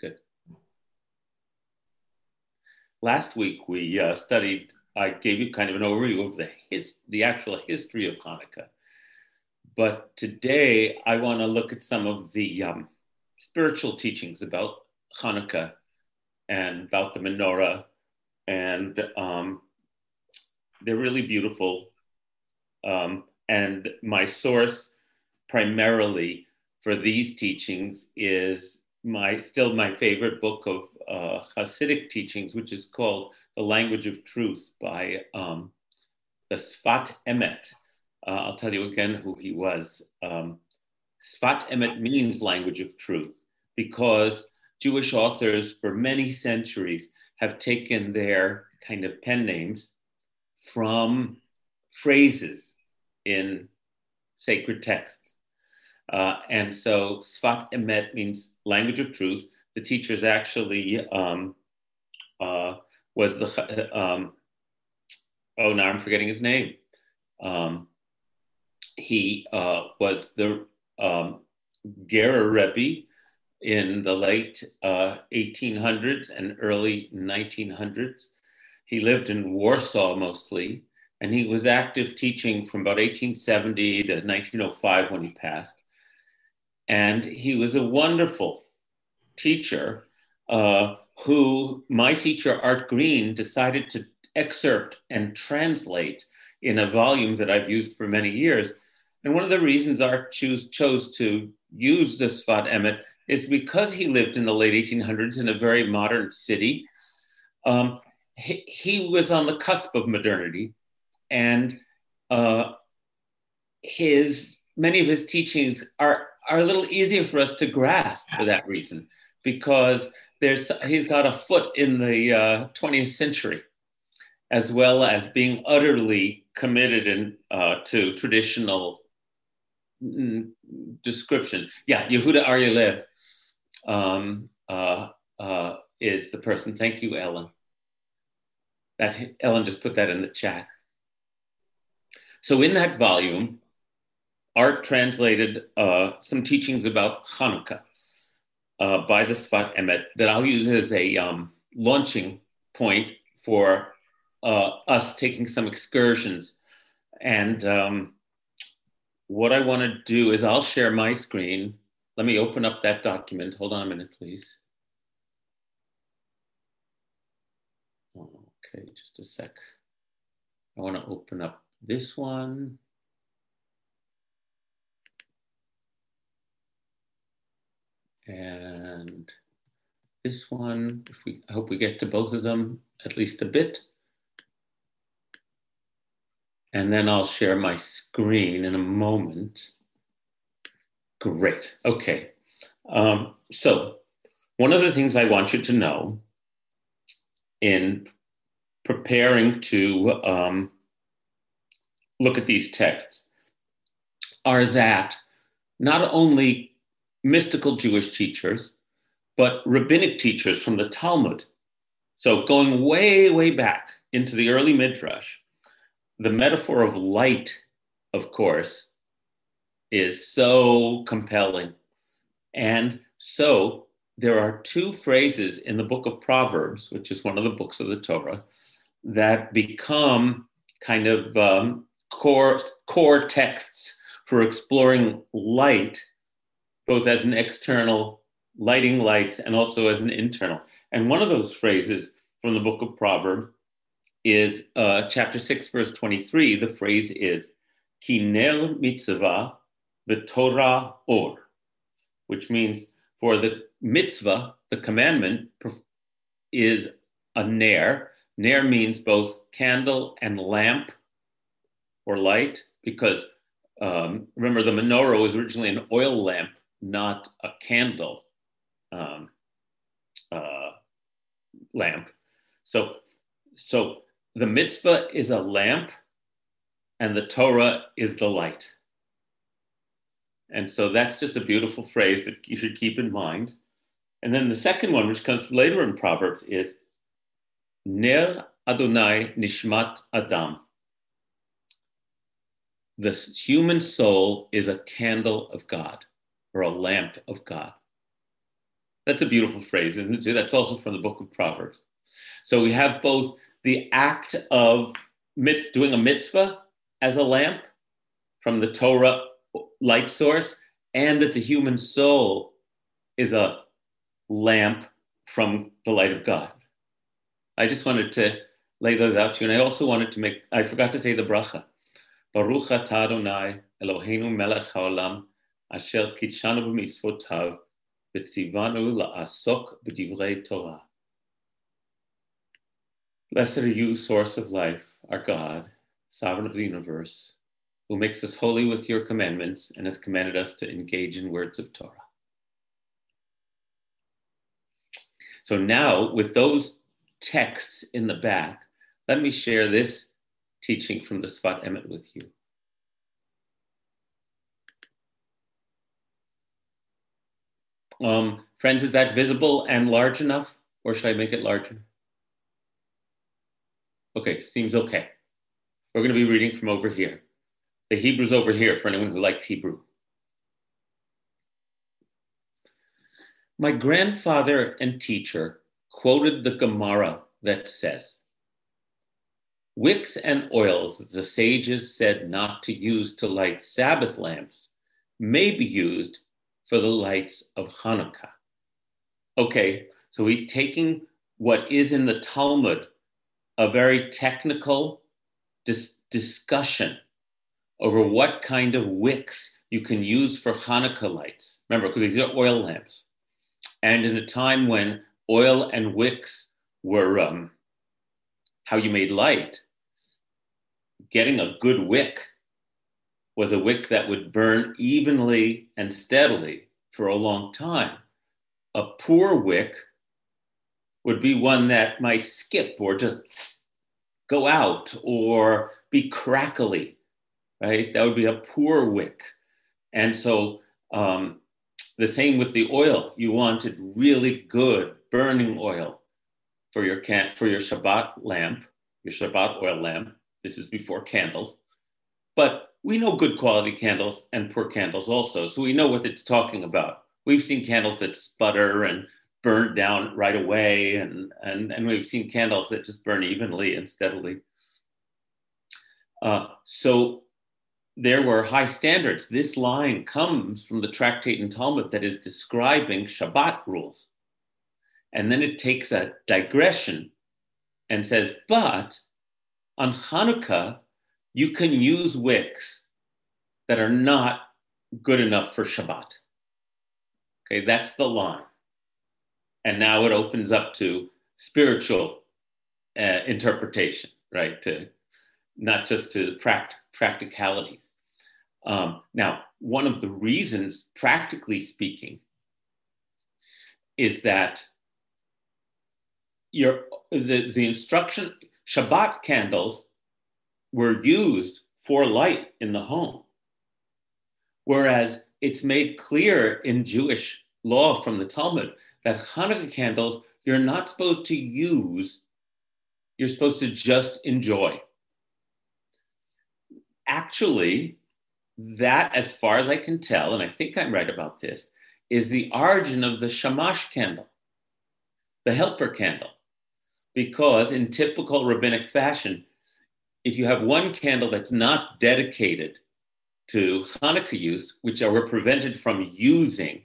Good. Last week we uh, studied, I gave you kind of an overview of the, his, the actual history of Hanukkah. But today I want to look at some of the um, spiritual teachings about Hanukkah and about the menorah. And um, they're really beautiful. Um, and my source primarily for these teachings is my still my favorite book of uh, Hasidic teachings, which is called The Language of Truth by um, the Sfat Emet. Uh, I'll tell you again who he was. Um, Sfat Emet means language of truth because Jewish authors for many centuries have taken their kind of pen names from phrases in sacred texts. Uh, and so Sfat Emet means language of truth. The teacher's actually um, uh, was the, um, oh, now I'm forgetting his name. Um, he uh, was the um, Gerer Rebbe in the late 1800s uh, and early 1900s. He lived in Warsaw mostly, and he was active teaching from about 1870 to 1905 when he passed. And he was a wonderful teacher uh, who my teacher, Art Green, decided to excerpt and translate in a volume that I've used for many years. And one of the reasons Art choose, chose to use the Sfat Emet is because he lived in the late 1800s in a very modern city. Um, he, he, was on the cusp of modernity, and uh, his many of his teachings are are a little easier for us to grasp for that reason, because there's he's got a foot in the uh, 20th century, as well as being utterly committed in, uh, to traditional mm, description. Yeah, Yehuda Arya um, uh, uh, is the person. Thank you, Ellen. That Ellen just put that in the chat. So in that volume, Art translated uh, some teachings about Hanukkah uh, by the Sfat Emet that I'll use as a um, launching point for uh, us taking some excursions. And um, what I want to do is I'll share my screen. Let me open up that document. Hold on a minute, please. Okay, just a sec. I want to open up this one. And this one, if we, I hope we get to both of them at least a bit. And then I'll share my screen in a moment. Great, okay. Um, so one of the things I want you to know in preparing to um, look at these texts are that not only mystical Jewish teachers, but rabbinic teachers from the Talmud. So going way, way back into the early Midrash, the metaphor of light, of course, is so compelling. And so there are two phrases in the book of Proverbs, which is one of the books of the Torah, that become kind of um, core, core texts for exploring light both as an external lighting lights and also as an internal. And one of those phrases from the book of Proverbs is uh, chapter 6, verse 23. The phrase is, Kiner mitzvah v'torah or, which means for the mitzvah, the commandment, is a ner. Ner means both candle and lamp or light, because um, remember the menorah was originally an oil lamp not a candle um, uh, lamp. So, so the mitzvah is a lamp, and the Torah is the light. And so that's just a beautiful phrase that you should keep in mind. And then the second one, which comes later in Proverbs, is Ner Adonai Nishmat Adam. The human soul is a candle of God or a lamp of God. That's a beautiful phrase, isn't it? That's also from the book of Proverbs. So we have both the act of doing a mitzvah as a lamp from the Torah light source, and that the human soul is a lamp from the light of God. I just wanted to lay those out to you. And I also wanted to make, I forgot to say the bracha. Baruch atah Adonai Eloheinu melech haolam b'divrei Torah. Blessed are you, source of life, our God, sovereign of the universe, who makes us holy with your commandments and has commanded us to engage in words of Torah. So now, with those texts in the back, let me share this teaching from the Sfat Emet with you. Um, friends, is that visible and large enough, or should I make it larger? Okay, seems okay. We're going to be reading from over here. The Hebrew's over here for anyone who likes Hebrew. My grandfather and teacher quoted the Gemara that says, Wicks and oils the sages said not to use to light Sabbath lamps may be used for the lights of Hanukkah. Okay, so he's taking what is in the Talmud, a very technical dis- discussion over what kind of wicks you can use for Hanukkah lights. Remember, because these are oil lamps. And in a time when oil and wicks were um, how you made light, getting a good wick was a wick that would burn evenly and steadily for a long time. A poor wick would be one that might skip or just go out or be crackly, right? That would be a poor wick. And so um, the same with the oil. You wanted really good burning oil for your can- for your Shabbat lamp, your Shabbat oil lamp. This is before candles. But we know good quality candles and poor candles also. So we know what it's talking about. We've seen candles that sputter and burn down right away, and, and, and we've seen candles that just burn evenly and steadily. Uh, so there were high standards. This line comes from the tractate and Talmud that is describing Shabbat rules. And then it takes a digression and says, but on Hanukkah, you can use wicks that are not good enough for Shabbat. Okay, that's the line. And now it opens up to spiritual uh, interpretation, right? To not just to pract- practicalities. Um, now, one of the reasons, practically speaking, is that your the, the instruction Shabbat candles were used for light in the home. Whereas it's made clear in Jewish law from the Talmud that Hanukkah candles you're not supposed to use, you're supposed to just enjoy. Actually, that, as far as I can tell, and I think I'm right about this, is the origin of the shamash candle, the helper candle. Because in typical rabbinic fashion, if you have one candle that's not dedicated to Hanukkah use, which are prevented from using,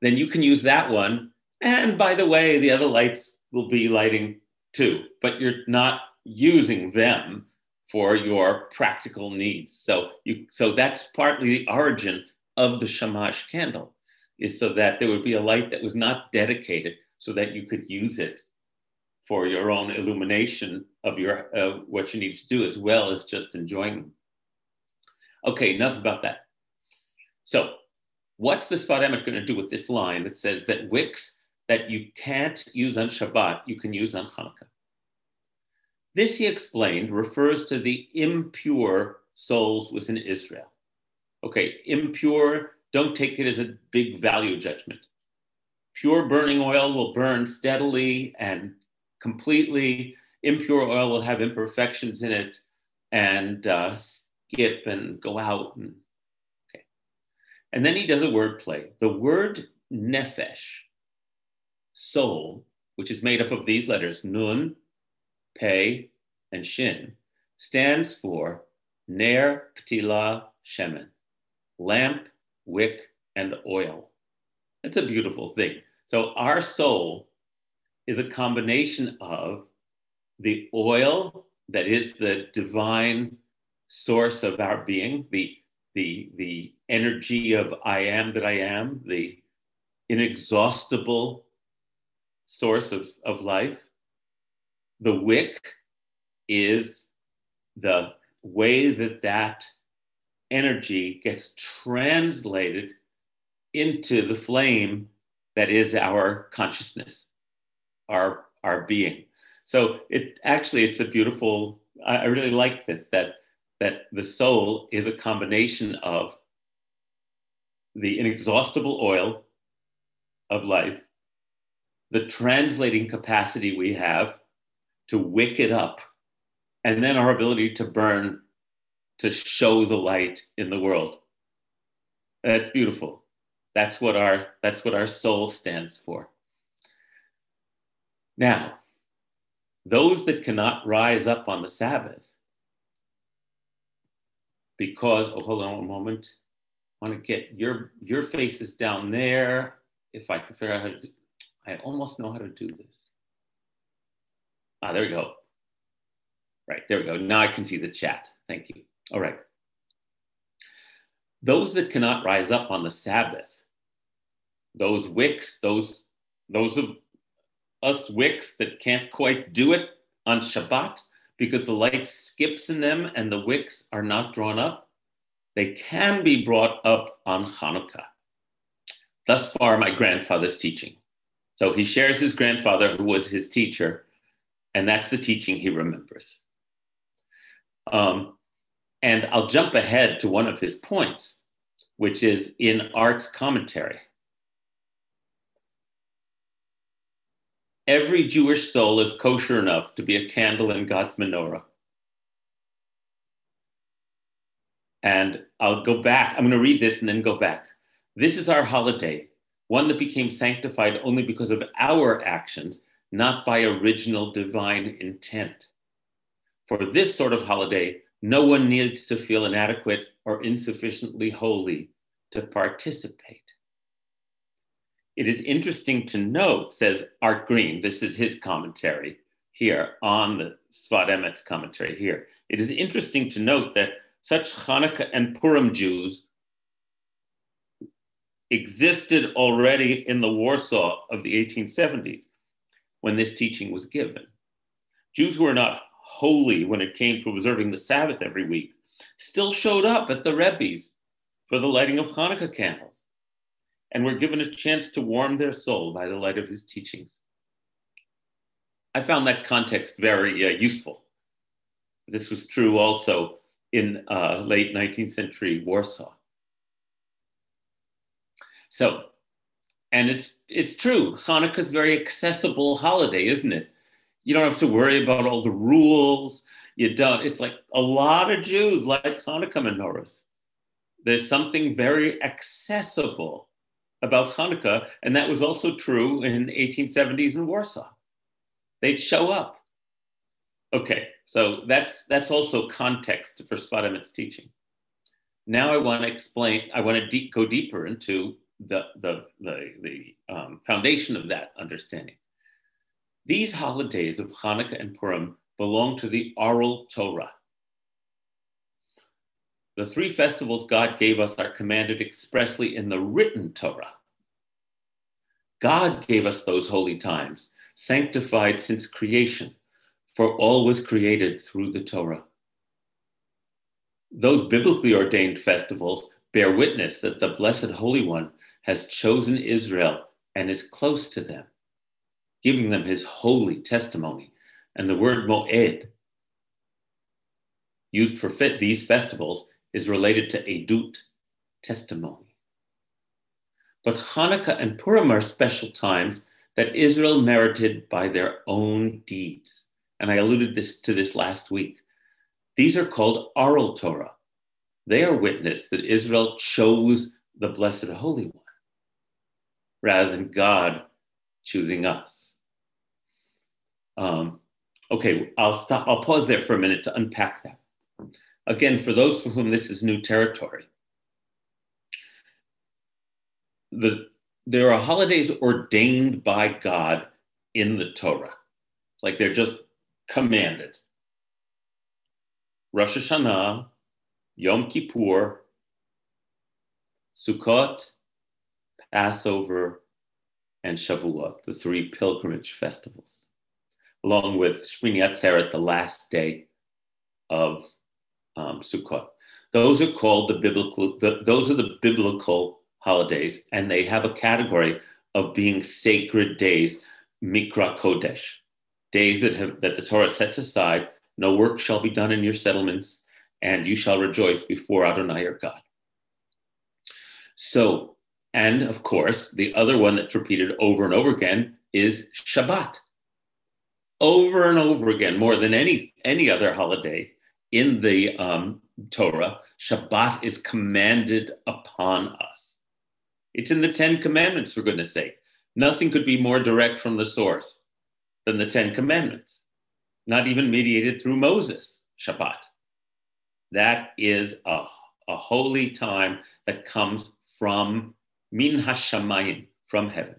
then you can use that one. And by the way, the other lights will be lighting too, but you're not using them for your practical needs. So you so that's partly the origin of the shamash candle, is so that there would be a light that was not dedicated so that you could use it for your own illumination of your uh, what you need to do as well as just enjoying them. Okay, enough about that. So, what's the Sfat Emet going to do with this line that says that wicks that you can't use on Shabbat, you can use on Hanukkah? This, he explained, refers to the impure souls within Israel. Okay, impure, don't take it as a big value judgment. Pure burning oil will burn steadily and completely. Impure oil will have imperfections in it and uh, skip and go out. And, okay. and then he does a word play. The word nefesh soul, which is made up of these letters, Nun, Pe, and Shin, stands for Ner, Ptila, Shemen, lamp, wick, and oil. It's a beautiful thing. So our soul is a combination of the oil that is the divine source of our being, the, the, the energy of I am that I am, the inexhaustible source of, of life. The wick is the way that that energy gets translated into the flame that is our consciousness, our, our being. So it actually, it's a beautiful, I, I really like this, that, that the soul is a combination of the inexhaustible oil of life, the translating capacity we have to wick it up, and then our ability to burn to show the light in the world. That's beautiful. That's what our that's what our soul stands for. Now, those that cannot rise up on the Sabbath, because oh, hold on a moment, I want to get your your faces down there. If I can figure out how to, do, I almost know how to do this. Ah, there we go. Right, there we go. Now I can see the chat. Thank you. All right. Those that cannot rise up on the Sabbath, those wicks, those, those of us wicks that can't quite do it on Shabbat because the light skips in them and the wicks are not drawn up, they can be brought up on Hanukkah. Thus far, my grandfather's teaching. So he shares his grandfather, who was his teacher, and that's the teaching he remembers. Um, and I'll jump ahead to one of his points, which is in Art's commentary. Every Jewish soul is kosher enough to be a candle in God's menorah. And I'll go back. I'm going to read this and then go back. This is our holiday, one that became sanctified only because of our actions, not by original divine intent. For this sort of holiday, no one needs to feel inadequate or insufficiently holy to participate. It is interesting to note, says Art Green, this is his commentary here on the Sfat Emet's commentary here. It is interesting to note that such Hanukkah and Purim Jews existed already in the Warsaw of the 1870s when this teaching was given. Jews who were not holy when it came to observing the Sabbath every week, still showed up at the Rebbe's for the lighting of Hanukkah candles and were given a chance to warm their soul by the light of his teachings. I found that context very uh, useful. This was true also in uh, late 19th century Warsaw. So, and it's it's true. Hanukkah's a very accessible holiday, isn't it? you don't have to worry about all the rules. You don't. It's like a lot of Jews like Hanukkah menorahs. There's something very accessible about Hanukkah, and that was also true in 1870s in Warsaw. They'd show up. Okay, so that's that's also context for Sfat teaching. Now I want to explain. I want to de- go deeper into the the the, the um, foundation of that understanding. These holidays of Hanukkah and Purim belong to the oral Torah. The three festivals God gave us are commanded expressly in the written Torah. God gave us those holy times, sanctified since creation, for all was created through the Torah. Those biblically ordained festivals bear witness that the Blessed Holy One has chosen Israel and is close to them giving them his holy testimony. And the word moed, used for fit these festivals, is related to edut, testimony. But Hanukkah and Purim are special times that Israel merited by their own deeds. And I alluded this, to this last week. These are called oral Torah. They are witness that Israel chose the Blessed Holy One rather than God choosing us. Um, okay, I'll stop. I'll pause there for a minute to unpack that. Again, for those for whom this is new territory, the, there are holidays ordained by God in the Torah. It's like they're just commanded. Rosh Hashanah, Yom Kippur, Sukkot, Passover, and Shavuot, the three pilgrimage festivals, along with Shmini Atzeret, the last day of um, Sukkot. Those are called the biblical. The, those are the biblical holidays, and they have a category of being sacred days, Mikra Kodesh, days that have that the Torah sets aside. No work shall be done in your settlements, and you shall rejoice before Adonai your God. So, and of course, the other one that's repeated over and over again is Shabbat. Over and over again, more than any any other holiday in the um, Torah, Shabbat is commanded upon us. It's in the Ten Commandments, for goodness sake. Nothing could be more direct from the source than the Ten Commandments, not even mediated through Moses, Shabbat. That is a, a holy time that comes from min hashamayim, from heaven.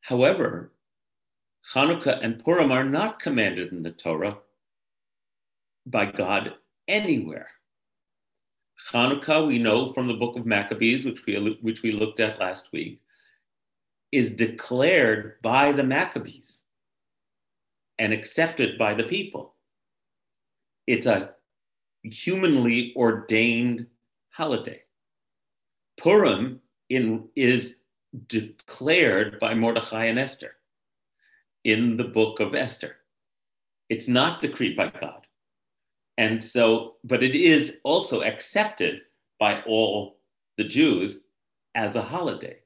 However, Hanukkah and Purim are not commanded in the Torah by God anywhere. Hanukkah, we know from the book of Maccabees, which we, which we looked at last week, is declared by the Maccabees and accepted by the people. It's a humanly ordained holiday. Purim in, is declared by Mordechai and Esther in the book of Esther. It's not decreed by God. And so, but it is also accepted by all the Jews as a holiday.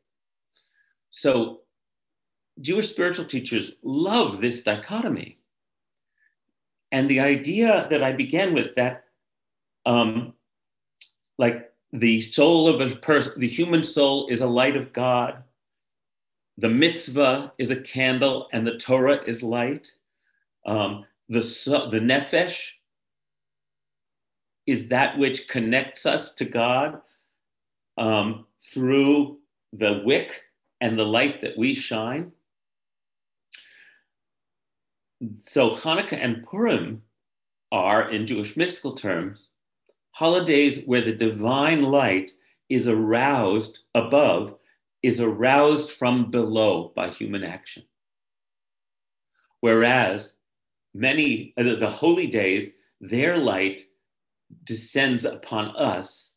So, Jewish spiritual teachers love this dichotomy. And the idea that I began with that, um, like the soul of a person, the human soul is a light of God. The mitzvah is a candle, and the Torah is light. Um, the, the nefesh is that which connects us to God um, through the wick and the light that we shine. So Hanukkah and Purim are, in Jewish mystical terms, holidays where the divine light is aroused above, is aroused from below by human action. Whereas many, uh, the holy days, their light descends upon us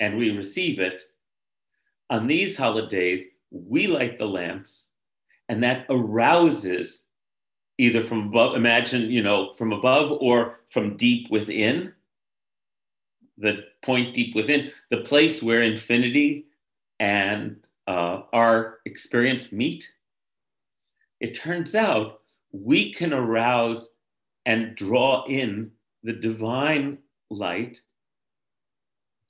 and we receive it. On these holidays, we light the lamps, and that arouses either from above, imagine, you know, from above or from deep within, the point deep within, the place where infinity and uh, our experience meet. It turns out we can arouse and draw in the divine light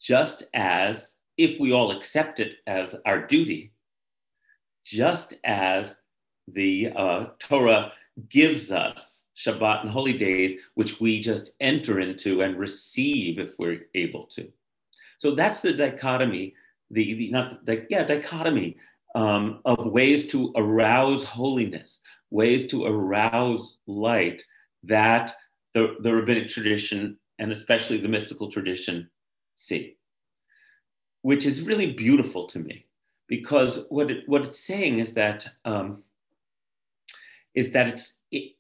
just as, if we all accept it as our duty, just as the uh, Torah gives us Shabbat and holy days, which we just enter into and receive if we're able to. So that's the dichotomy, the, the not the, yeah dichotomy um, of ways to arouse holiness, ways to arouse light that the, the rabbinic tradition and especially the mystical tradition see, which is really beautiful to me because what, it, what it's saying is that um, is that it's it,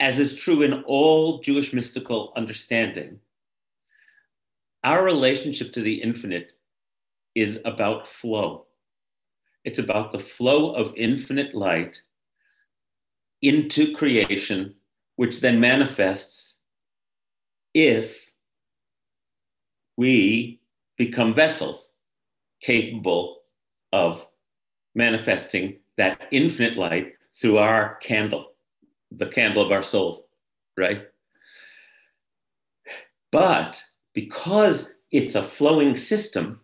as is true in all Jewish mystical understanding, our relationship to the infinite is about flow. It's about the flow of infinite light into creation which then manifests if we become vessels capable of manifesting that infinite light through our candle, the candle of our souls, right? But because it's a flowing system,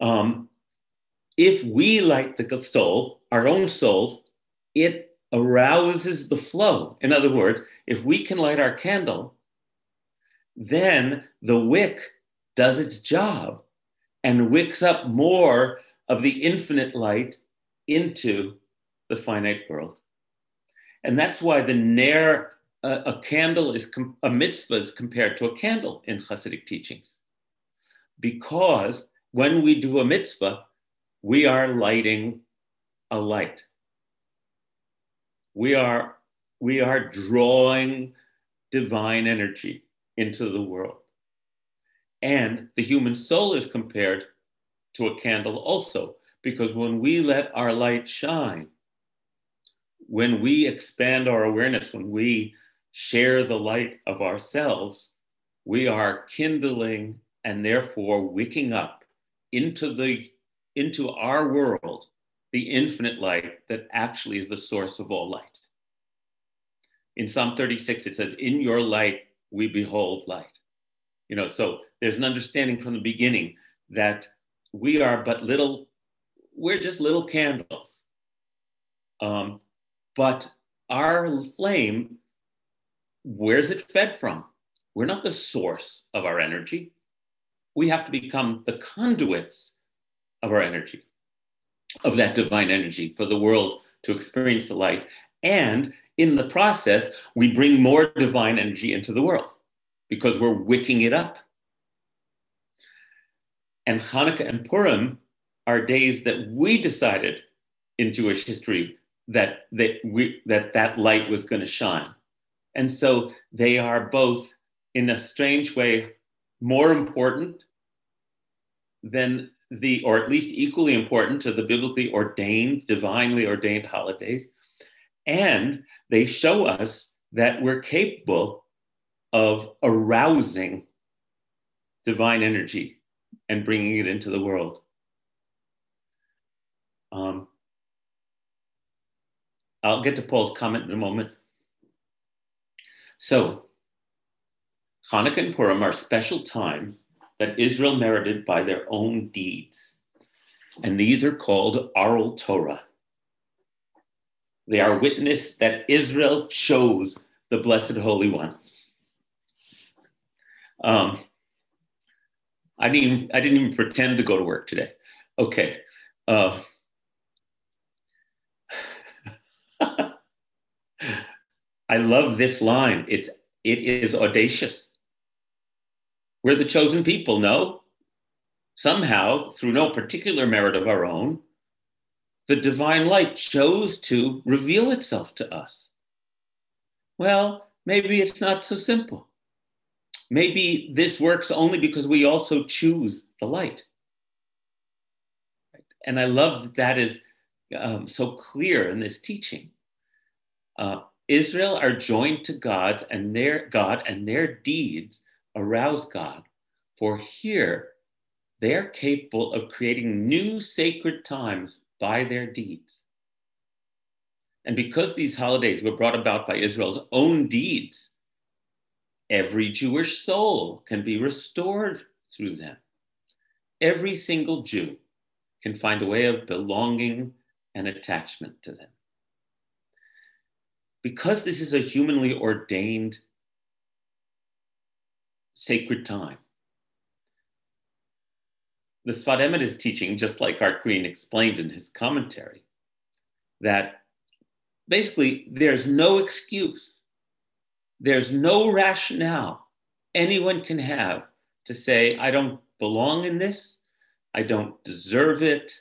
um, if we light the soul, our own souls, it arouses the flow. In other words, if we can light our candle, then the wick does its job and wicks up more of the infinite light into the finite world. And that's why the Ner, uh, a candle is, com- a mitzvah is compared to a candle in Hasidic teachings. Because when we do a mitzvah, we are lighting a light. We are, we are drawing divine energy into the world. And the human soul is compared to a candle also, because when we let our light shine, when we expand our awareness, when we share the light of ourselves, we are kindling and therefore wicking up into the into our world the infinite light that actually is the source of all light. In Psalm 36, it says, In your light we behold light. You know, so there's an understanding from the beginning that we are but little, we're just little candles. Um, but our flame, where's it fed from? We're not the source of our energy. We have to become the conduits of our energy, of that divine energy for the world to experience the light. And in the process, we bring more divine energy into the world because we're wicking it up. And Hanukkah and Purim are days that we decided in Jewish history that that we that that light was going to shine and so they are both in a strange way more important than the or at least equally important to the biblically ordained divinely ordained holidays and they show us that we're capable of arousing divine energy and bringing it into the world um, I'll get to Paul's comment in a moment. So, Hanukkah and Purim are special times that Israel merited by their own deeds. And these are called Oral Torah. They are witness that Israel chose the Blessed Holy One. Um, I didn't even, I didn't even pretend to go to work today. Okay. Uh, I love this line. It's it is audacious. We're the chosen people, no? Somehow, through no particular merit of our own, the divine light chose to reveal itself to us. Well, maybe it's not so simple. Maybe this works only because we also choose the light. And I love that that is um, so clear in this teaching. Uh, Israel are joined to God and their God and their deeds arouse God. For here they're capable of creating new sacred times by their deeds. And because these holidays were brought about by Israel's own deeds, every Jewish soul can be restored through them. Every single Jew can find a way of belonging and attachment to them because this is a humanly ordained sacred time, the Sfat is teaching, just like Art Green explained in his commentary, that basically there's no excuse, there's no rationale anyone can have to say, I don't belong in this, I don't deserve it,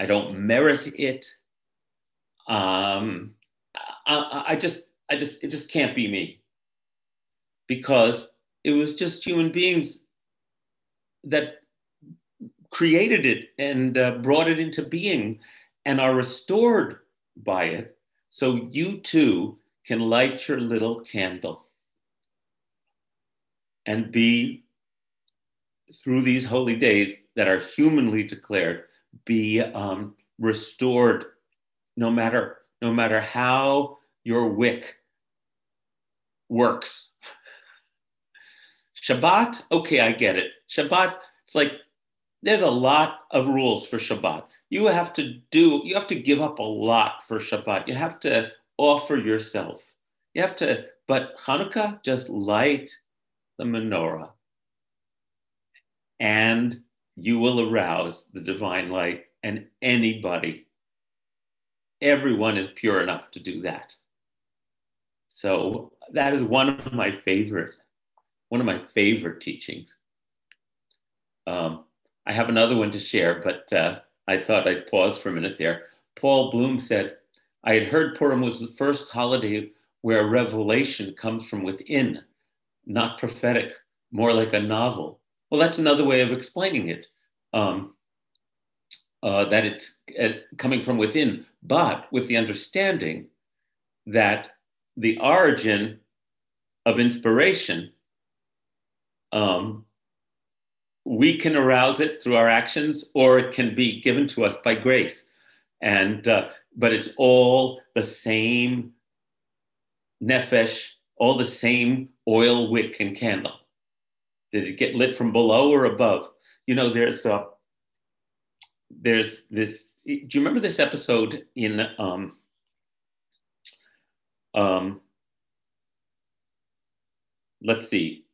I don't merit it. Um, I, I just, I just, it just can't be me because it was just human beings that created it and uh, brought it into being and are restored by it. So you too can light your little candle and be through these holy days that are humanly declared be um, restored no matter no matter how your wick works. Shabbat, okay, I get it. Shabbat, it's like there's a lot of rules for Shabbat. You have to do, you have to give up a lot for Shabbat. You have to offer yourself. You have to, but Hanukkah, just light the menorah and you will arouse the divine light and anybody everyone is pure enough to do that so that is one of my favorite one of my favorite teachings um, i have another one to share but uh, i thought i'd pause for a minute there paul bloom said i had heard purim was the first holiday where revelation comes from within not prophetic more like a novel well, that's another way of explaining it. Um, uh, that it's uh, coming from within, but with the understanding that the origin of inspiration, um, we can arouse it through our actions, or it can be given to us by grace. And uh, but it's all the same nefesh, all the same oil, wick, and candle. Did it get lit from below or above? You know, there's a there's this. Do you remember this episode in um, um, let's see,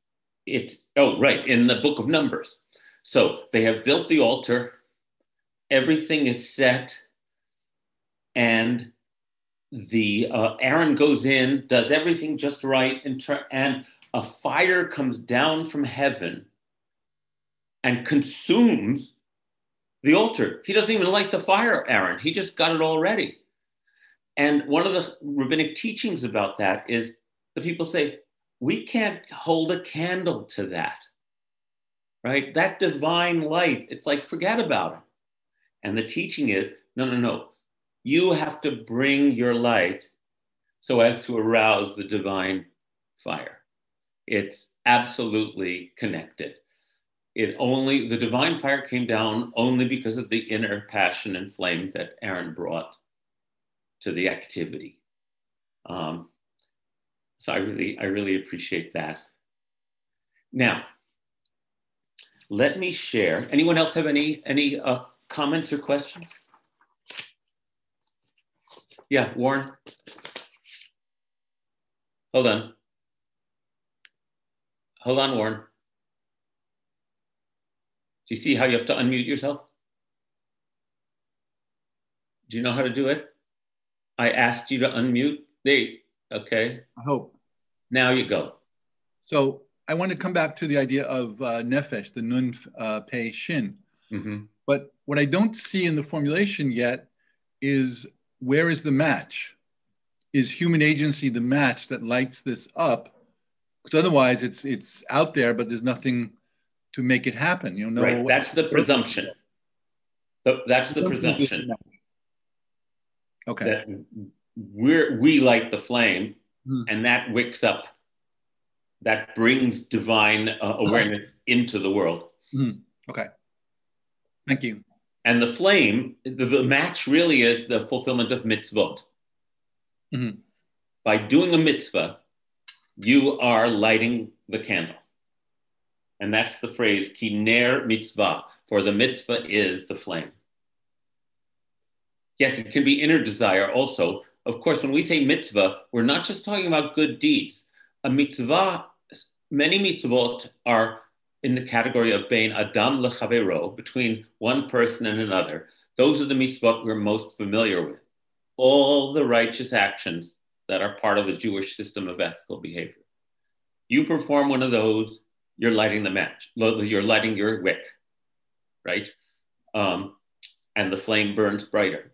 it oh right in the book of Numbers. So they have built the altar, everything is set, and the uh, Aaron goes in, does everything just right, and a fire comes down from heaven and consumes the altar. He doesn't even light the fire, Aaron. He just got it all ready. And one of the rabbinic teachings about that is the people say, we can't hold a candle to that, right? That divine light, it's like, forget about it. And the teaching is, no, no, no. You have to bring your light so as to arouse the divine fire. It's absolutely connected. It only, the divine fire came down only because of the inner passion and flame that Aaron brought to the activity. Um, so I really, I really appreciate that. Now, let me share. Anyone else have any any uh, comments or questions? Yeah, Warren. Hold on. Hold on, Warren. Do you see how you have to unmute yourself? Do you know how to do it? I asked you to unmute. There, okay. I hope. Now you go. So I want to come back to the idea of uh, nefesh, the nun uh, pei shin. Mm-hmm. But what I don't see in the formulation yet is where is the match? Is human agency the match that lights this up? because otherwise it's it's out there, but there's nothing to make it happen. You know, right. That's the presumption. That's the presumption. Okay. That we're we light the flame, hmm. and that wicks up. That brings divine uh, awareness into the world. Hmm. Okay. Thank you. And the flame, the, the match really is the fulfillment of mitzvot. Mm-hmm. By doing a mitzvah, you are lighting the candle. And that's the phrase, kiner mitzvah, for the mitzvah is the flame. Yes, it can be inner desire also. Of course, when we say mitzvah, we're not just talking about good deeds. A mitzvah, many mitzvot are in the category of bein adam lechavero, between one person and another. Those are the mitzvot we're most familiar with. All the righteous actions that are part of the Jewish system of ethical behavior. You perform one of those, you're lighting the match, you're lighting your wick, right? Um, and the flame burns brighter.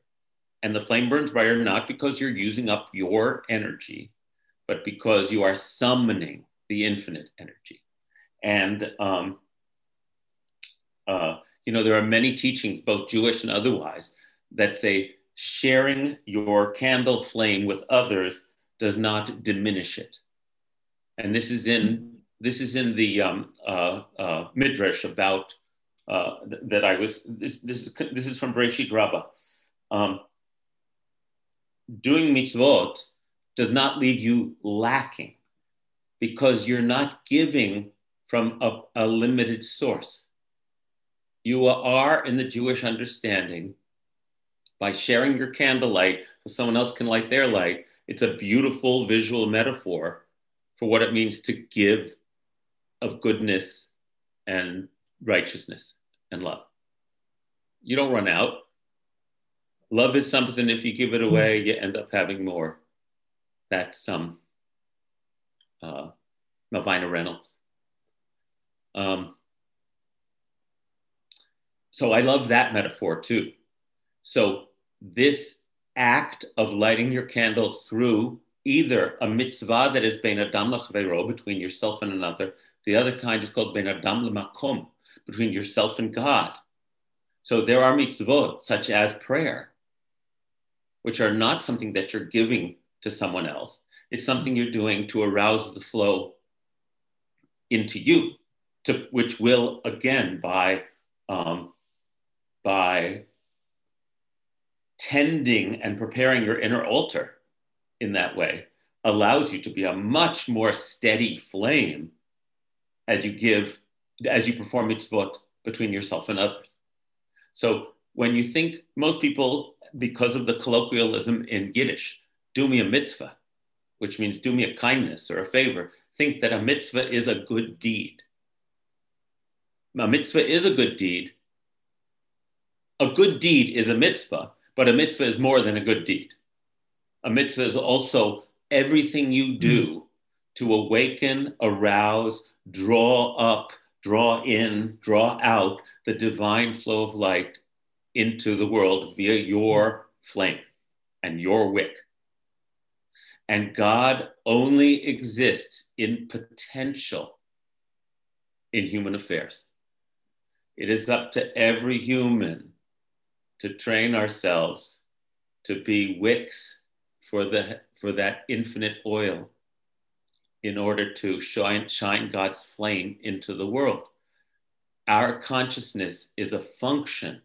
And the flame burns brighter not because you're using up your energy, but because you are summoning the infinite energy. And, um, uh, you know, there are many teachings, both Jewish and otherwise, that say sharing your candle flame with others does not diminish it. And this is in this is in the um, uh, uh, midrash about uh, th- that I was. This this is this is from Bereshit Rabbah. Um, doing mitzvot does not leave you lacking because you're not giving from a, a limited source. you are in the Jewish understanding by sharing your candlelight so someone else can light their light. It's a beautiful visual metaphor for what it means to give of goodness and righteousness and love. You don't run out. Love is something, if you give it away, you end up having more. That's some um, uh, Malvina Reynolds. Um, so I love that metaphor too. So this act of lighting your candle through either a mitzvah that is ben adam lachvero, between yourself and another. The other kind is called ben adam lemakom, between yourself and God. So there are mitzvot such as prayer, which are not something that you're giving to someone else. It's something you're doing to arouse the flow into you, to, which will again by um, by tending and preparing your inner altar in that way allows you to be a much more steady flame as you give, as you perform mitzvot between yourself and others. So when you think most people, because of the colloquialism in Yiddish, do me a mitzvah, which means do me a kindness or a favor, think that a mitzvah is a good deed. A mitzvah is a good deed. A good deed is a mitzvah, but a mitzvah is more than a good deed. A mitzvah is also everything you do to awaken, arouse, draw up, draw in, draw out the divine flow of light into the world via your flame and your wick. And God only exists in potential in human affairs. It is up to every human to train ourselves to be wicks for, the, for that infinite oil in order to shine, shine God's flame into the world. Our consciousness is a function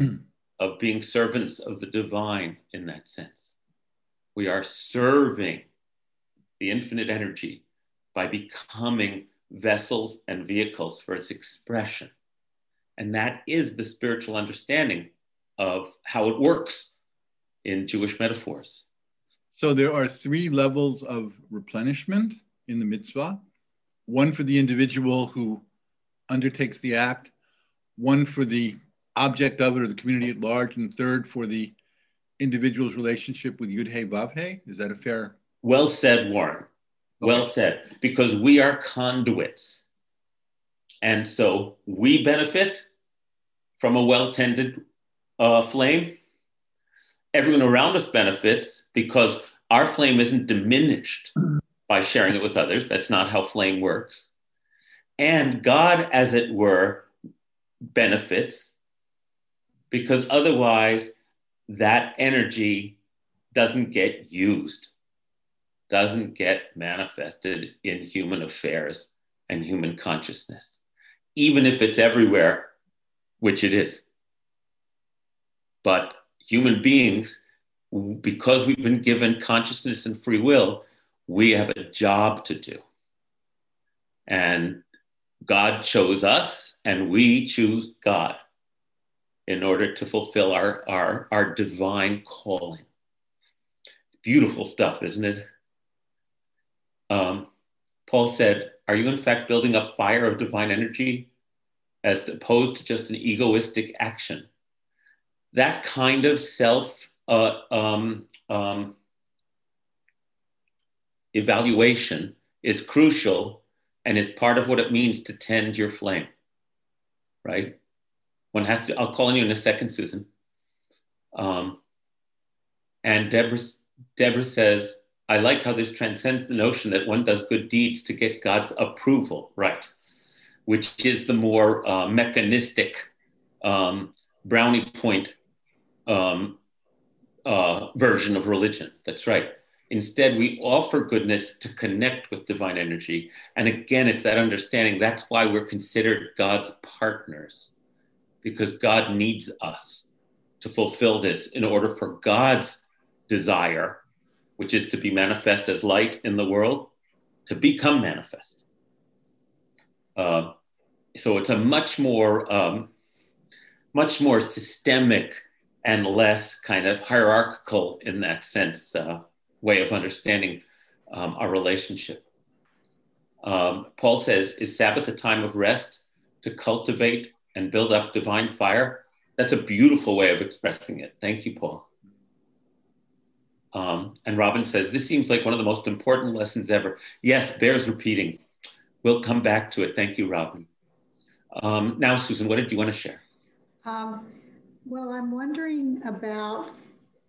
mm. of being servants of the divine in that sense. We are serving the infinite energy by becoming vessels and vehicles for its expression. And that is the spiritual understanding of how it works in Jewish metaphors. So there are three levels of replenishment in the mitzvah one for the individual who undertakes the act, one for the object of it or the community at large, and third for the individual's relationship with Yud Hey Vav Hey. Is that a fair? Well said, Warren. Okay. Well said. Because we are conduits. And so we benefit from a well tended uh, flame. Everyone around us benefits because our flame isn't diminished by sharing it with others. That's not how flame works. And God, as it were, benefits because otherwise that energy doesn't get used, doesn't get manifested in human affairs and human consciousness, even if it's everywhere, which it is. But human beings because we've been given consciousness and free will, we have a job to do. And God chose us, and we choose God in order to fulfill our, our, our divine calling. Beautiful stuff, isn't it? Um, Paul said, Are you in fact building up fire of divine energy as opposed to just an egoistic action? That kind of self uh, um, um, evaluation is crucial and is part of what it means to tend your flame, right? One has to, I'll call on you in a second, Susan. Um, and Deborah, Deborah says, I like how this transcends the notion that one does good deeds to get God's approval, right? Which is the more uh, mechanistic um, brownie point um, uh, version of religion. That's right. Instead, we offer goodness to connect with divine energy. And again, it's that understanding. That's why we're considered God's partners, because God needs us to fulfill this in order for God's desire, which is to be manifest as light in the world, to become manifest. Uh, so it's a much more um, much more systemic and less kind of hierarchical in that sense uh, way of understanding um, our relationship. Um, Paul says, Is Sabbath a time of rest to cultivate and build up divine fire? That's a beautiful way of expressing it. Thank you, Paul. Um, and Robin says, This seems like one of the most important lessons ever. Yes, bears repeating. We'll come back to it. Thank you, Robin. Um, now, Susan, what did you want to share? Um, well, I'm wondering about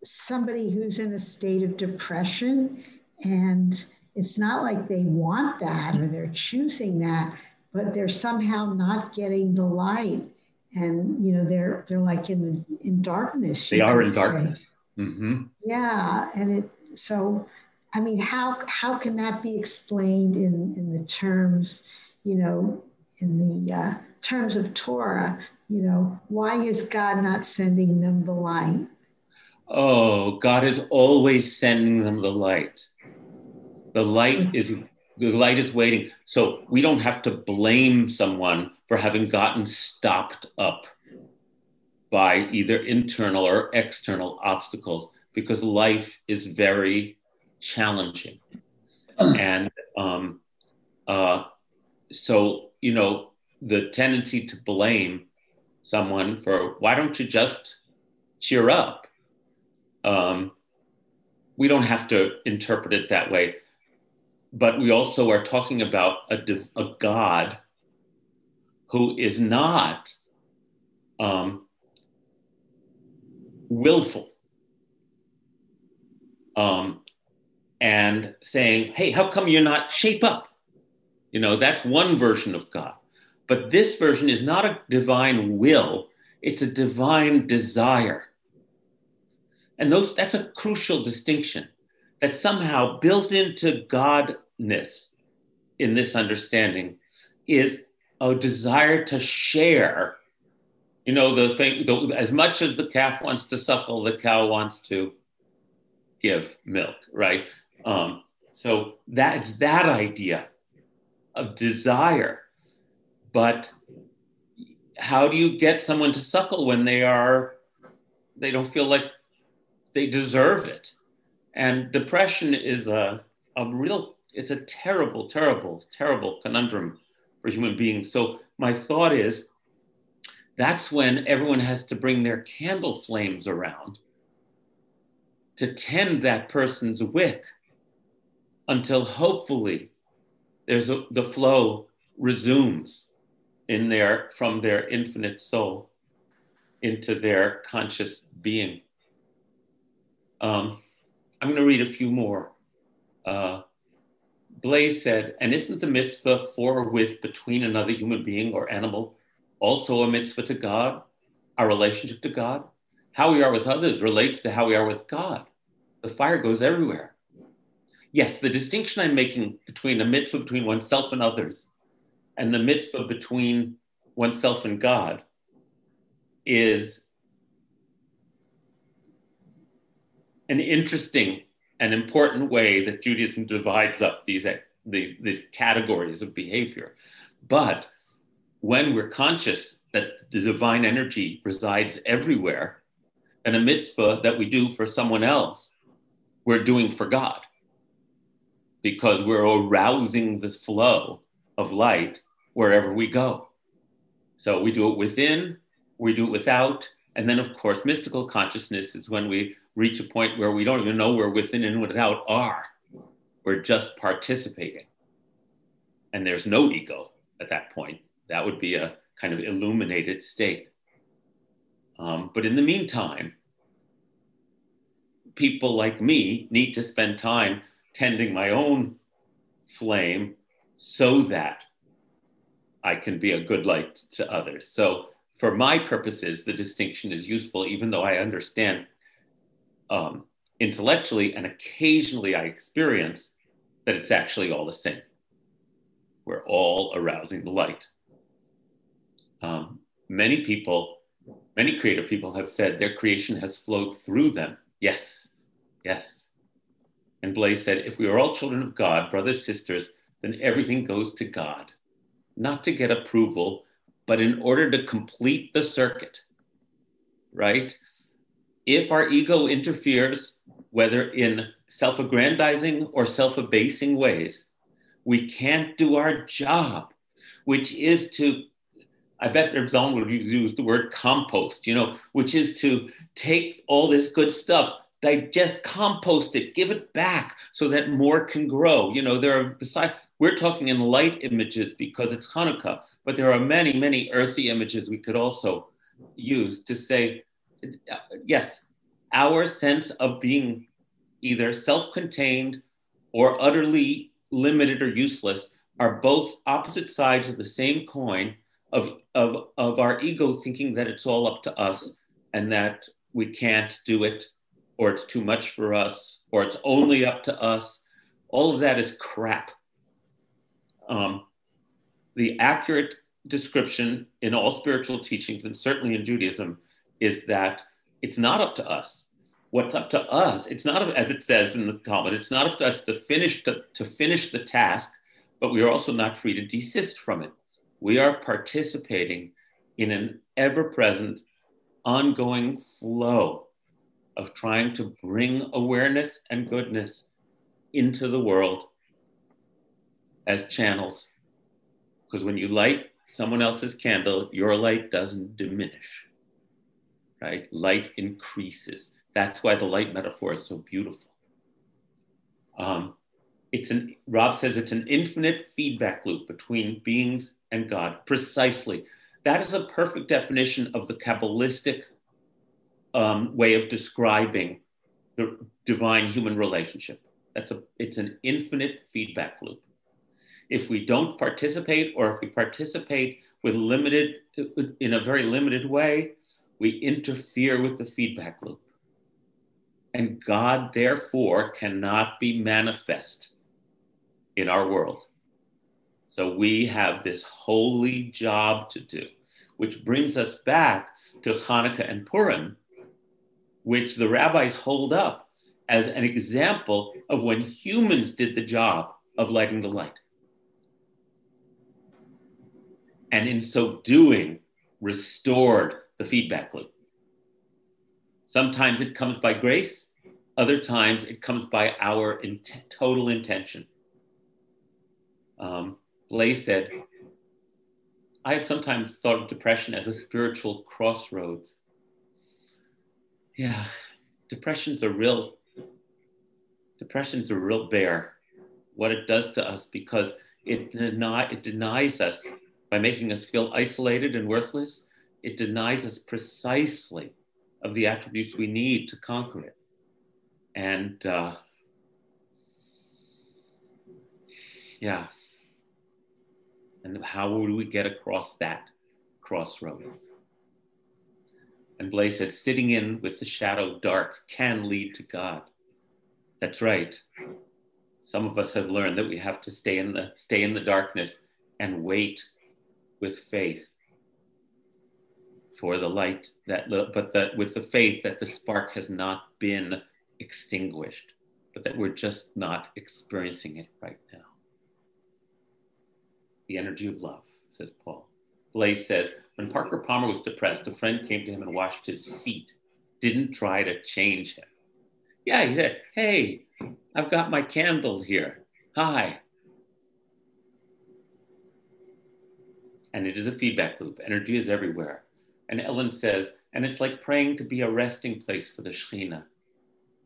somebody who's in a state of depression and it's not like they want that or they're choosing that but they're somehow not getting the light and you know they're they're like in the in darkness they are in darkness mm-hmm. yeah and it so i mean how how can that be explained in in the terms you know in the uh, terms of torah you know, why is God not sending them the light? Oh, God is always sending them the light. The light is the light is waiting. So we don't have to blame someone for having gotten stopped up by either internal or external obstacles because life is very challenging. and um, uh, so, you know, the tendency to blame someone for why don't you just cheer up? Um, we don't have to interpret it that way, but we also are talking about a, a God who is not um, willful um, and saying, hey, how come you're not shape up? You know, that's one version of God. But this version is not a divine will, it's a divine desire. And those, that's a crucial distinction that somehow built into Godness in this understanding is a desire to share. You know, the thing, the, as much as the calf wants to suckle, the cow wants to give milk, right? Um, so that's that idea of desire but how do you get someone to suckle when they are they don't feel like they deserve it and depression is a, a real it's a terrible terrible terrible conundrum for human beings so my thought is that's when everyone has to bring their candle flames around to tend that person's wick until hopefully there's a, the flow resumes in their from their infinite soul into their conscious being. Um, I'm going to read a few more. Uh, Blaze said, and isn't the mitzvah for or with between another human being or animal also a mitzvah to God, our relationship to God? How we are with others relates to how we are with God. The fire goes everywhere. Yes, the distinction I'm making between a mitzvah between oneself and others and the mitzvah between oneself and God is an interesting and important way that Judaism divides up these, these, these categories of behavior. But when we're conscious that the divine energy resides everywhere, and a mitzvah that we do for someone else, we're doing for God because we're arousing the flow of light wherever we go. So we do it within, we do it without, and then of course, mystical consciousness is when we reach a point where we don't even know we're within and without are. We're just participating. And there's no ego at that point. That would be a kind of illuminated state. Um, but in the meantime, people like me need to spend time tending my own flame so that I can be a good light to others. So, for my purposes, the distinction is useful, even though I understand um, intellectually and occasionally I experience that it's actually all the same. We're all arousing the light. Um, many people, many creative people have said their creation has flowed through them. Yes, yes. And Blaze said, if we are all children of God, brothers, sisters, then everything goes to God not to get approval, but in order to complete the circuit. right? If our ego interferes, whether in self aggrandizing or self abasing ways, we can't do our job, which is to, I bet Reb Zalman would use the word compost, you know, which is to take all this good stuff, digest, compost it, give it back so that more can grow. You know, there are besides, we're talking in light images because it's Hanukkah, but there are many, many earthy images we could also use to say, yes, our sense of being either self contained or utterly limited or useless are both opposite sides of the same coin of, of, of our ego thinking that it's all up to us and that we can't do it or it's too much for us or it's only up to us. All of that is crap. Um, the accurate description in all spiritual teachings and certainly in Judaism is that it's not up to us. What's up to us it's not as it says in the talmud it's not up to us to finish to, to finish the task but we are also not free to desist from it. We are participating in an ever-present ongoing flow of trying to bring awareness and goodness into the world as channels. Because when you light someone else's candle your light doesn't diminish right light increases that's why the light metaphor is so beautiful. Um, it's an Rob says it's an infinite feedback loop between beings and God. Precisely, that is a perfect definition of the Kabbalistic um, way of describing the divine human relationship. That's a it's an infinite feedback loop. If we don't participate, or if we participate with limited in a very limited way, we interfere with the feedback loop and God, therefore, cannot be manifest in our world. So we have this holy job to do, which brings us back to Hanukkah and Purim, which the rabbis hold up as an example of when humans did the job of lighting the light. And in so doing, restored the feedback loop. Sometimes it comes by grace, other times it comes by our total intention. Um, said, I have sometimes thought of depression as a spiritual crossroads. Yeah, depression's a real depression's a real bear. What it does to us because it, deny, it denies us by making us feel isolated and worthless. It denies us precisely of the attributes we need to conquer it. And uh, yeah. And how would we get across that crossroad? And Blaze said, sitting in with the shadow dark can lead to God. That's right. Some of us have learned that we have to stay in the stay in the darkness and wait with faith for the light that but that with the faith that the spark has not been extinguished but that we're just not experiencing it right now. The energy of love says paul. Blaze says when parker palmer was depressed a friend came to him and washed his feet didn't try to change him. Yeah he said hey i've got my candle here. Hi. And it is a feedback loop. Energy is everywhere and Ellen says, and it's like praying to be a resting place for the Shekhinah.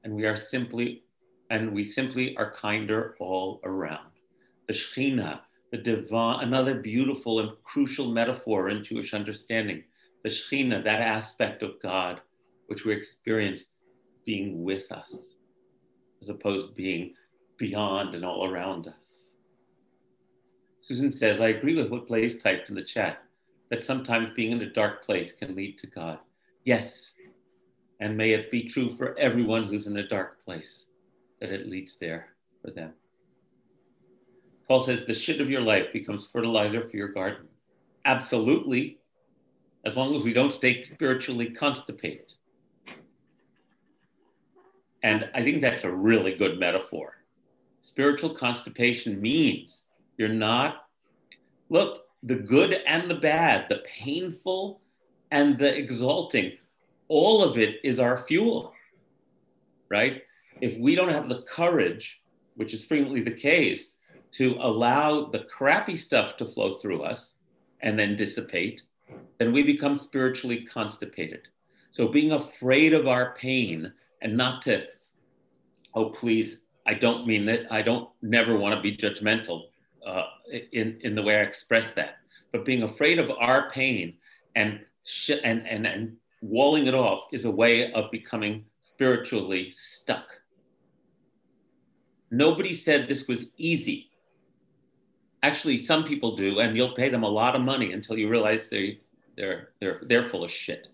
And we are simply, and we simply are kinder all around. The Shekhinah, the divine, another beautiful and crucial metaphor in Jewish understanding. The Shekhinah, that aspect of God, which we experience being with us, as opposed to being beyond and all around us. Susan says, I agree with what Blaze typed in the chat that sometimes being in a dark place can lead to God. Yes, and may it be true for everyone who's in a dark place that it leads there for them. Paul says the shit of your life becomes fertilizer for your garden. Absolutely, as long as we don't stay spiritually constipated. And I think that's a really good metaphor. Spiritual constipation means you're not, look, the good and the bad, the painful and the exalting, all of it is our fuel, right? If we don't have the courage, which is frequently the case, to allow the crappy stuff to flow through us and then dissipate, then we become spiritually constipated. So being afraid of our pain and not to, oh, please, I don't mean that. I don't never want to be judgmental uh, in, in the way I express that. But being afraid of our pain and, sh- and, and, and walling it off is a way of becoming spiritually stuck. Nobody said this was easy. Actually, some people do, and you'll pay them a lot of money until you realize they, they're, they're, they're full of shit.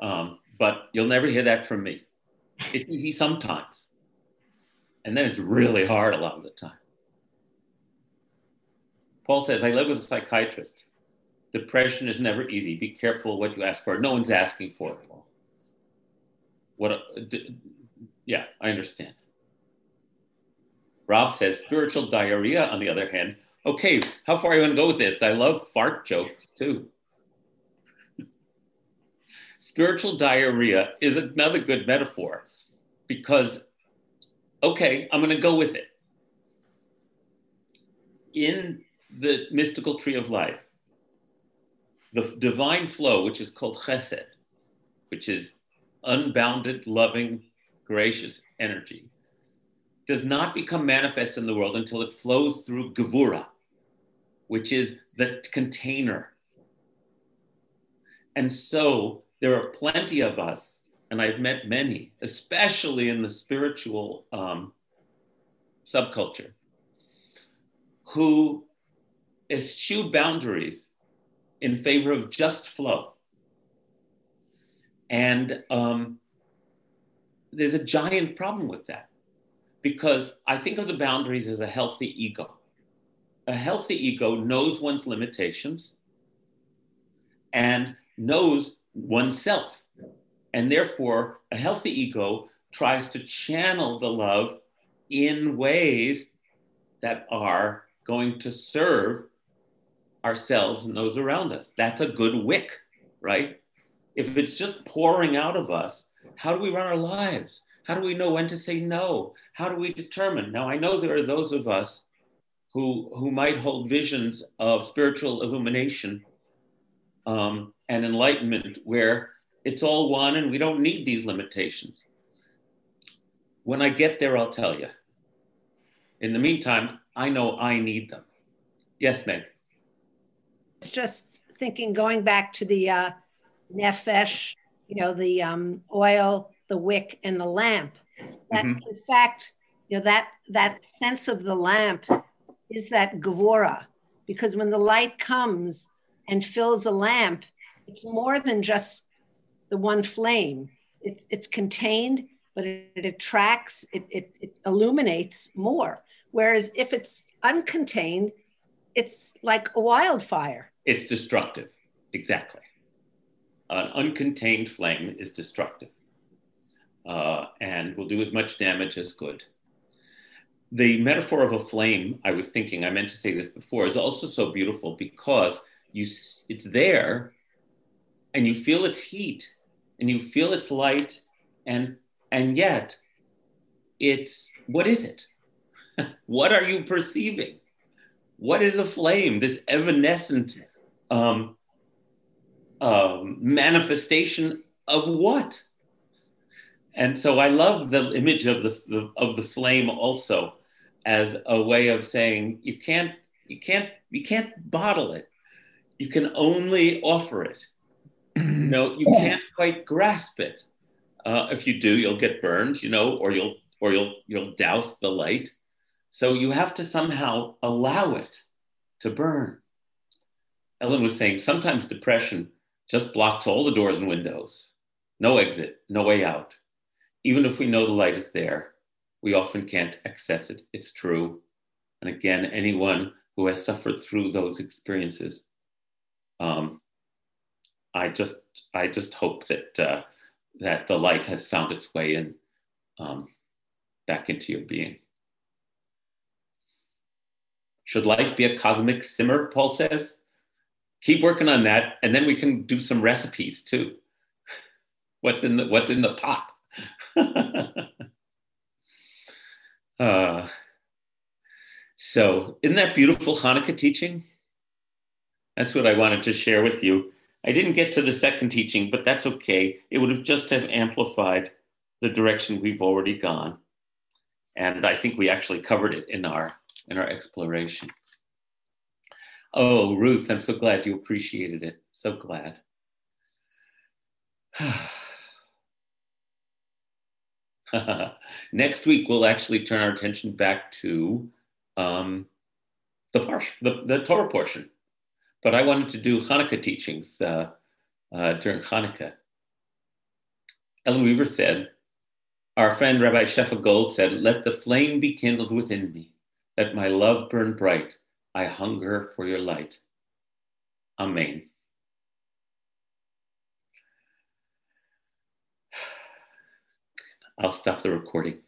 Um, but you'll never hear that from me. It's easy sometimes. And then it's really hard a lot of the time. Paul says, I live with a psychiatrist. Depression is never easy. Be careful what you ask for. No one's asking for it, Paul. What? A, d- yeah, I understand. Rob says spiritual diarrhea, on the other hand. Okay, how far are you going to go with this? I love fart jokes too. spiritual diarrhea is another good metaphor because, okay, I'm going to go with it. In the mystical tree of life, the divine flow, which is called chesed, which is unbounded, loving, gracious energy, does not become manifest in the world until it flows through gevura, which is the container. And so there are plenty of us, and I've met many, especially in the spiritual um, subculture, who eschew boundaries in favor of just flow. And um, there's a giant problem with that because I think of the boundaries as a healthy ego. A healthy ego knows one's limitations and knows oneself. And therefore, a healthy ego tries to channel the love in ways that are going to serve ourselves and those around us. That's a good wick, right? If it's just pouring out of us, how do we run our lives? How do we know when to say no? How do we determine? Now, I know there are those of us who, who might hold visions of spiritual illumination um, and enlightenment where it's all one and we don't need these limitations. When I get there, I'll tell you. In the meantime, I know I need them. Yes, Meg It's just thinking, going back to the uh, nefesh, you know, the um, oil, the wick, and the lamp. That, mm-hmm. in fact, you know, that that sense of the lamp is that gevura, because when the light comes and fills a lamp, it's more than just the one flame. It's it's contained, but it, it attracts, it, it, it illuminates more. Whereas if it's uncontained, it's like a wildfire. It's destructive, exactly. An uncontained flame is destructive uh, and will do as much damage as good. The metaphor of a flame, I was thinking, I meant to say this before, is also so beautiful because you, it's there and you feel its heat and you feel its light and, and yet it's, what is it? what are you perceiving? What is a flame? This evanescent um, um, manifestation of what? And so I love the image of the, the, of the flame also as a way of saying you can't you can't you can't bottle it. You can only offer it. Know, you can't quite grasp it. Uh, if you do, you'll get burned, you know, or you'll or you'll you'll douse the light. So you have to somehow allow it to burn. Ellen was saying sometimes depression just blocks all the doors and windows. No exit, no way out. Even if we know the light is there, we often can't access it. It's true. And again, anyone who has suffered through those experiences, um, I just, I just hope that uh, that the light has found its way in um, back into your being. Should life be a cosmic simmer? Paul says. keep working on that, and then we can do some recipes too. What's in the What's in the pot? uh, so, isn't that beautiful Hanukkah teaching? That's what I wanted to share with you. I didn't get to the second teaching, but that's okay. It would have just have amplified the direction we've already gone. And I think we actually covered it in our in our exploration. Oh, Ruth, I'm so glad you appreciated it. So glad. Next week, we'll actually turn our attention back to um, the, the, the Torah portion. But I wanted to do Hanukkah teachings uh, uh, during Hanukkah. Ellen Weaver said, our friend Rabbi Shefa Gold said, Let the flame be kindled within me, let my love burn bright. I hunger for your light. Amen. I'll stop the recording.